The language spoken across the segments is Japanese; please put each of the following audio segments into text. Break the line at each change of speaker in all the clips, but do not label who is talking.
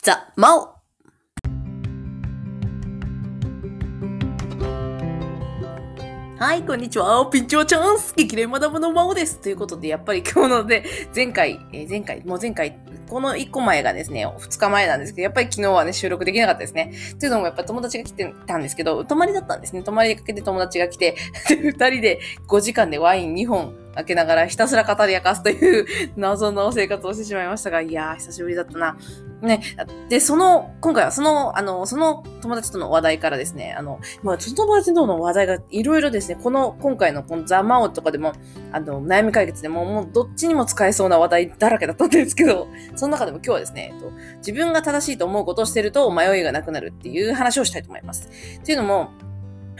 ザ・マオはい、こんにちは。ピンチはチャンス激励マダムのマオです。ということで、やっぱり今日ので、前回、えー前回、もう前回、この1個前がですね、2日前なんですけど、やっぱり昨日はね、収録できなかったですね。というのも、やっぱ友達が来てたんですけど、泊まりだったんですね。泊まりかけて友達が来て、で、2人で5時間でワイン2本開けながらひたすら語り明かすという 謎の生活をしてしまいましたが、いやー、久しぶりだったな。ね。で、その、今回はその、あの、その友達との話題からですね、あの、まあ、その友達との話題がいろいろですね、この、今回のこのザ・マオとかでも、あの、悩み解決でも、もうどっちにも使えそうな話題だらけだったんですけど、その中でも今日はですね、えっと、自分が正しいと思うことをしてると迷いがなくなるっていう話をしたいと思います。というのも、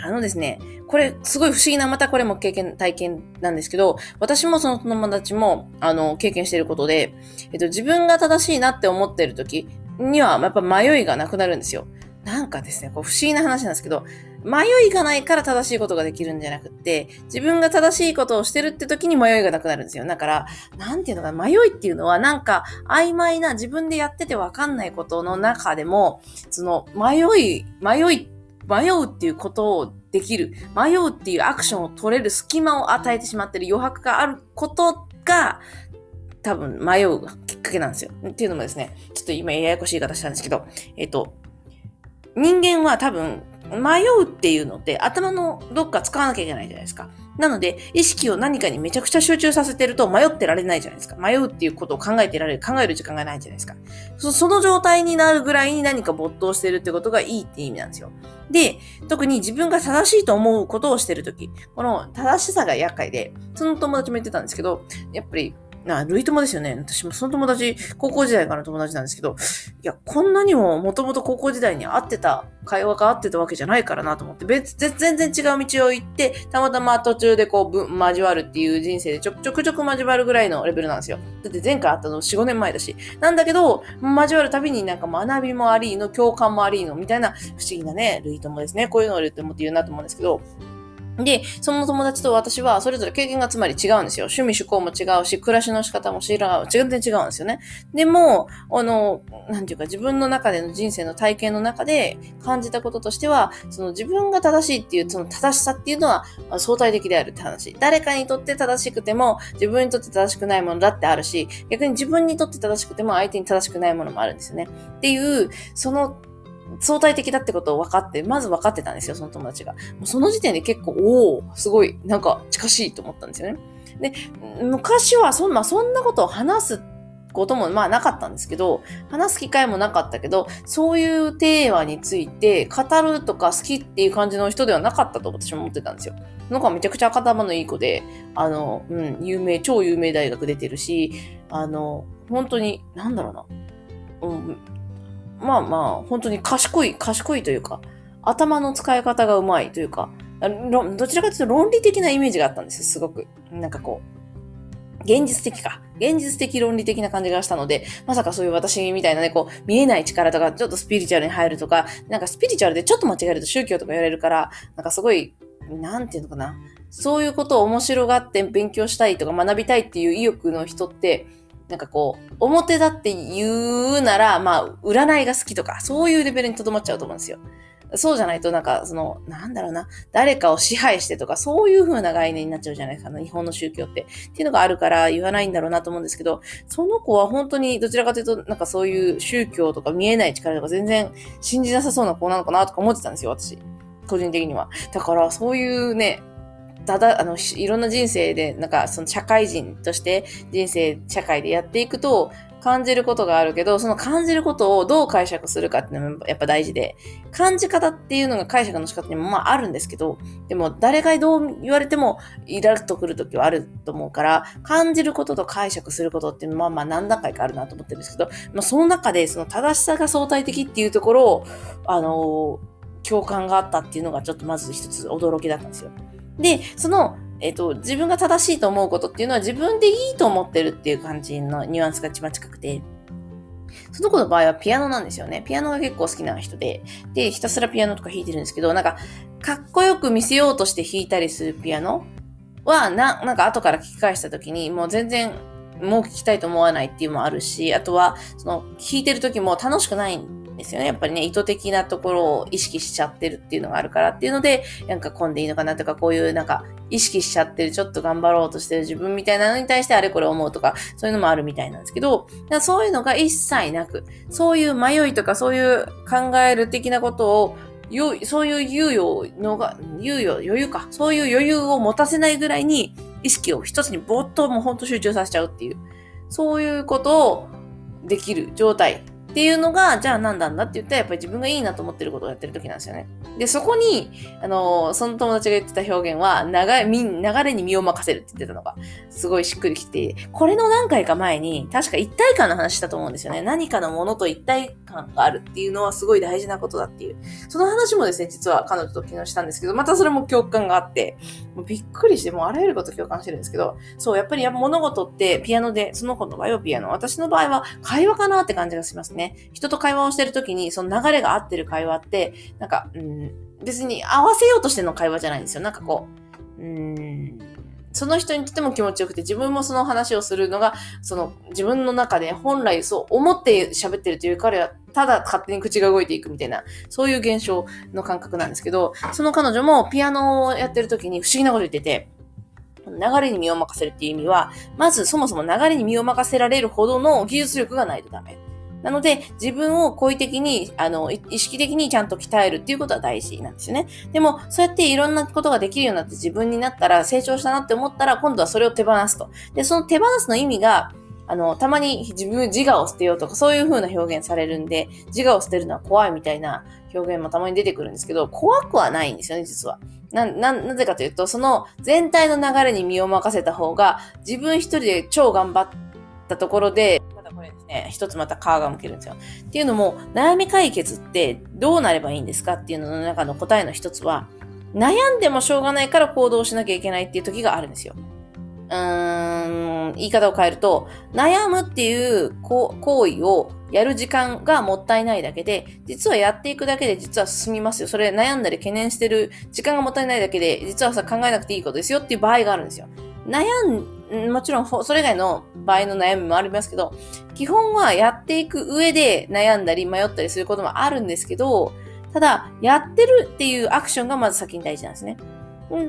あのですね、これ、すごい不思議な、またこれも経験、体験なんですけど、私もその友達も、あの、経験していることで、えっと、自分が正しいなって思っている時には、やっぱ迷いがなくなるんですよ。なんかですね、こう不思議な話なんですけど、迷いがないから正しいことができるんじゃなくって、自分が正しいことをしてるって時に迷いがなくなるんですよ。だから、なんていうのか、迷いっていうのはなんか曖昧な自分でやっててわかんないことの中でも、その迷い、迷い、迷うっていうことをできる、迷うっていうアクションを取れる隙間を与えてしまってる余白があることが、多分迷うきっかけなんですよ。っていうのもですね、ちょっと今ややこしい言い方したんですけど、えっと、人間は多分迷うっていうのって頭のどっか使わなきゃいけないじゃないですか。なので、意識を何かにめちゃくちゃ集中させてると迷ってられないじゃないですか。迷うっていうことを考えてられる、考える時間がないじゃないですか。そその状態になるぐらいに何か没頭してるってことがいいって意味なんですよ。で、特に自分が正しいと思うことをしてるとき、この正しさが厄介で、その友達も言ってたんですけど、やっぱり、な、類友ですよね。私もその友達、高校時代からの友達なんですけど、いや、こんなにももともと高校時代に会ってた、会話が合ってたわけじゃないからなと思って、別、全然違う道を行って、たまたま途中でこう、ぶ交わるっていう人生でちょくちょくちょく交わるぐらいのレベルなんですよ。だって前回会ったの4、5年前だし。なんだけど、交わるたびになんか学びもありの、共感もありの、みたいな不思議なね、類友ですね。こういうのを言ってもって言うなと思うんですけど、で、その友達と私はそれぞれ経験がつまり違うんですよ。趣味趣向も違うし、暮らしの仕方も違う、全然違うんですよね。でも、あの、なんていうか自分の中での人生の体験の中で感じたこととしては、その自分が正しいっていう、その正しさっていうのは相対的であるって話。誰かにとって正しくても、自分にとって正しくないものだってあるし、逆に自分にとって正しくても相手に正しくないものもあるんですよね。っていう、その相対的だってことを分かって、まず分かってたんですよ、その友達が。もうその時点で結構、おおすごい、なんか近しいと思ったんですよね。で、昔はそん,、まあ、そんなことを話すこともまあなかったんですけど、話す機会もなかったけど、そういうテーマについて語るとか好きっていう感じの人ではなかったと私も思ってたんですよ。なんかめちゃくちゃ頭のいい子で、あの、うん、有名、超有名大学出てるし、あの、本当に、なんだろうな。うん、まあまあ、本当に賢い、賢いというか、頭の使い方がうまいというか、どちらかというと論理的なイメージがあったんですよ、すごく。なんかこう、現実的か。現実的論理的な感じがしたので、まさかそういう私みたいなね、こう、見えない力とか、ちょっとスピリチュアルに入るとか、なんかスピリチュアルでちょっと間違えると宗教とか言われるから、なんかすごい、なんていうのかな。そういうことを面白がって勉強したいとか学びたいっていう意欲の人って、なんかこう、表だって言うなら、まあ、占いが好きとか、そういうレベルにとどまっちゃうと思うんですよ。そうじゃないと、なんか、その、なんだろうな、誰かを支配してとか、そういう風な概念になっちゃうじゃないですか、日本の宗教って。っていうのがあるから言わないんだろうなと思うんですけど、その子は本当にどちらかというと、なんかそういう宗教とか見えない力とか全然信じなさそうな子なのかなとか思ってたんですよ、私。個人的には。だから、そういうね、ただ、あの、いろんな人生で、なんか、その社会人として人生、社会でやっていくと、感じることがあるけど、その感じることをどう解釈するかっていうのもやっぱ大事で、感じ方っていうのが解釈の仕方にもまああるんですけど、でも誰がどう言われてもイラッとくるときはあると思うから、感じることと解釈することっていうのはまあ何段階かあるなと思ってるんですけど、まあその中でその正しさが相対的っていうところを、あのー、共感があったっていうのがちょっとまず一つ驚きだったんですよ。で、その、えっ、と、自分が正しいと思うことっていうのは自分でいいと思ってるっていう感じのニュアンスが一番近くて、その子の場合はピアノなんですよね。ピアノが結構好きな人で、で、ひたすらピアノとか弾いてるんですけど、なんか、かっこよく見せようとして弾いたりするピアノは、な、なんか後から聞き返した時に、もう全然もう聞きたいと思わないっていうのもあるし、あとは、その、聞いてる時も楽しくないですよね。やっぱりね、意図的なところを意識しちゃってるっていうのがあるからっていうので、なんか混んでいいのかなとか、こういうなんか、意識しちゃってる、ちょっと頑張ろうとしてる自分みたいなのに対してあれこれ思うとか、そういうのもあるみたいなんですけど、そういうのが一切なく、そういう迷いとか、そういう考える的なことをよ、そういう猶予のが、猶予、余裕か。そういう余裕を持たせないぐらいに、意識を一つにぼーっともうほんと集中させちゃうっていう、そういうことをできる状態っていうのが、じゃあ何なんだって言ったら、やっぱり自分がいいなと思ってることをやってる時なんですよね。で、そこに、あの、その友達が言ってた表現は、流流れに身を任せるって言ってたのが、すごいしっくりきて、これの何回か前に、確か一体感の話したと思うんですよね。何かのものと一体感があるっていうのはすごい大事なことだっていう。その話もですね、実は彼女と昨日したんですけど、またそれも共感があって、もうびっくりして、もうあらゆること共感してるんですけど、そう、やっぱりやっぱ物事ってピアノで、その子の場合はピアノ、私の場合は会話かなって感じがしますね。人と会話をしてるときに、その流れが合ってる会話って、なんか、うん、別に合わせようとしての会話じゃないんですよ。なんかこう、うん、その人にとっても気持ちよくて、自分もその話をするのが、その自分の中で本来そう思って喋ってるという彼は、ただ勝手に口が動いていくみたいな、そういう現象の感覚なんですけど、その彼女もピアノをやってる時に不思議なこと言ってて、流れに身を任せるっていう意味は、まずそもそも流れに身を任せられるほどの技術力がないとダメ。なので、自分を好意的に、あの、意識的にちゃんと鍛えるっていうことは大事なんですよね。でも、そうやっていろんなことができるようになって自分になったら、成長したなって思ったら、今度はそれを手放すと。で、その手放すの意味が、あの、たまに自分、自我を捨てようとか、そういう風な表現されるんで、自我を捨てるのは怖いみたいな表現もたまに出てくるんですけど、怖くはないんですよね、実は。な、な、なぜかというと、その全体の流れに身を任せた方が、自分一人で超頑張ったところで、ね、一つまた皮がむけるんですよ。っていうのも、悩み解決ってどうなればいいんですかっていうのの中の答えの一つは、悩んでもしょうがないから行動しなきゃいけないっていう時があるんですよ。うーん、言い方を変えると、悩むっていう行為をやる時間がもったいないだけで、実はやっていくだけで実は進みますよ。それ悩んだり懸念してる時間がもったいないだけで、実はさ考えなくていいことですよっていう場合があるんですよ。悩ん、もちろんそれ以外の場合の悩みもありますけど、基本はやっていく上で悩んだり迷ったりすることもあるんですけど、ただ、やってるっていうアクションがまず先に大事なんですね。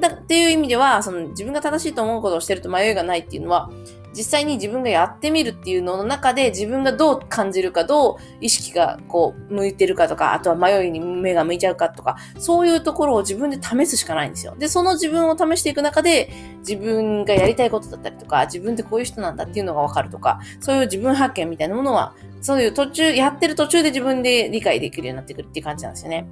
だっていう意味では、その自分が正しいと思うことをしてると迷いがないっていうのは、実際に自分がやってみるっていうのの中で自分がどう感じるか、どう意識がこう向いてるかとか、あとは迷いに目が向いちゃうかとか、そういうところを自分で試すしかないんですよ。で、その自分を試していく中で、自分がやりたいことだったりとか、自分ってこういう人なんだっていうのがわかるとか、そういう自分発見みたいなものは、そういう途中、やってる途中で自分で理解できるようになってくるっていう感じなんですよね。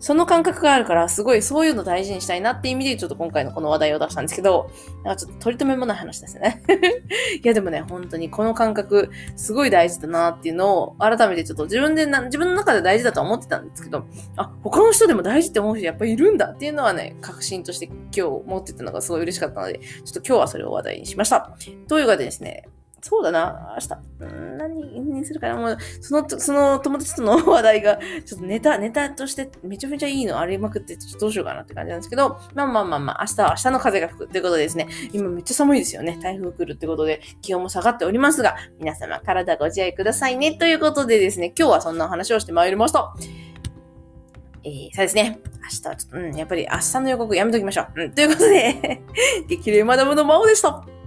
その感覚があるから、すごいそういうの大事にしたいなっていう意味で、ちょっと今回のこの話題を出したんですけど、なんかちょっと取り留めもない話ですね。いや、でもね、本当にこの感覚、すごい大事だなっていうのを、改めてちょっと自分でな、自分の中で大事だと思ってたんですけど、あ、他の人でも大事って思う人やっぱいるんだっていうのはね、確信として今日持ってたのがすごい嬉しかったので、ちょっと今日はそれを話題にしました。というわけでですね、そうだな、明日。何にするかなもう、その、その友達との話題が、ちょっとネタ、ネタとしてめちゃめちゃいいのありまくって、ちょっとどうしようかなって感じなんですけど、まあまあまあまあ、明日は明日の風が吹くということでですね、今めっちゃ寒いですよね。台風来るってことで、気温も下がっておりますが、皆様体ご自愛くださいね。ということでですね、今日はそんな話をしてまいりました。えー、そうですね。明日はちょっと、うん、やっぱり明日の予告やめときましょう。うん、ということで、激励マダムの魔王でした。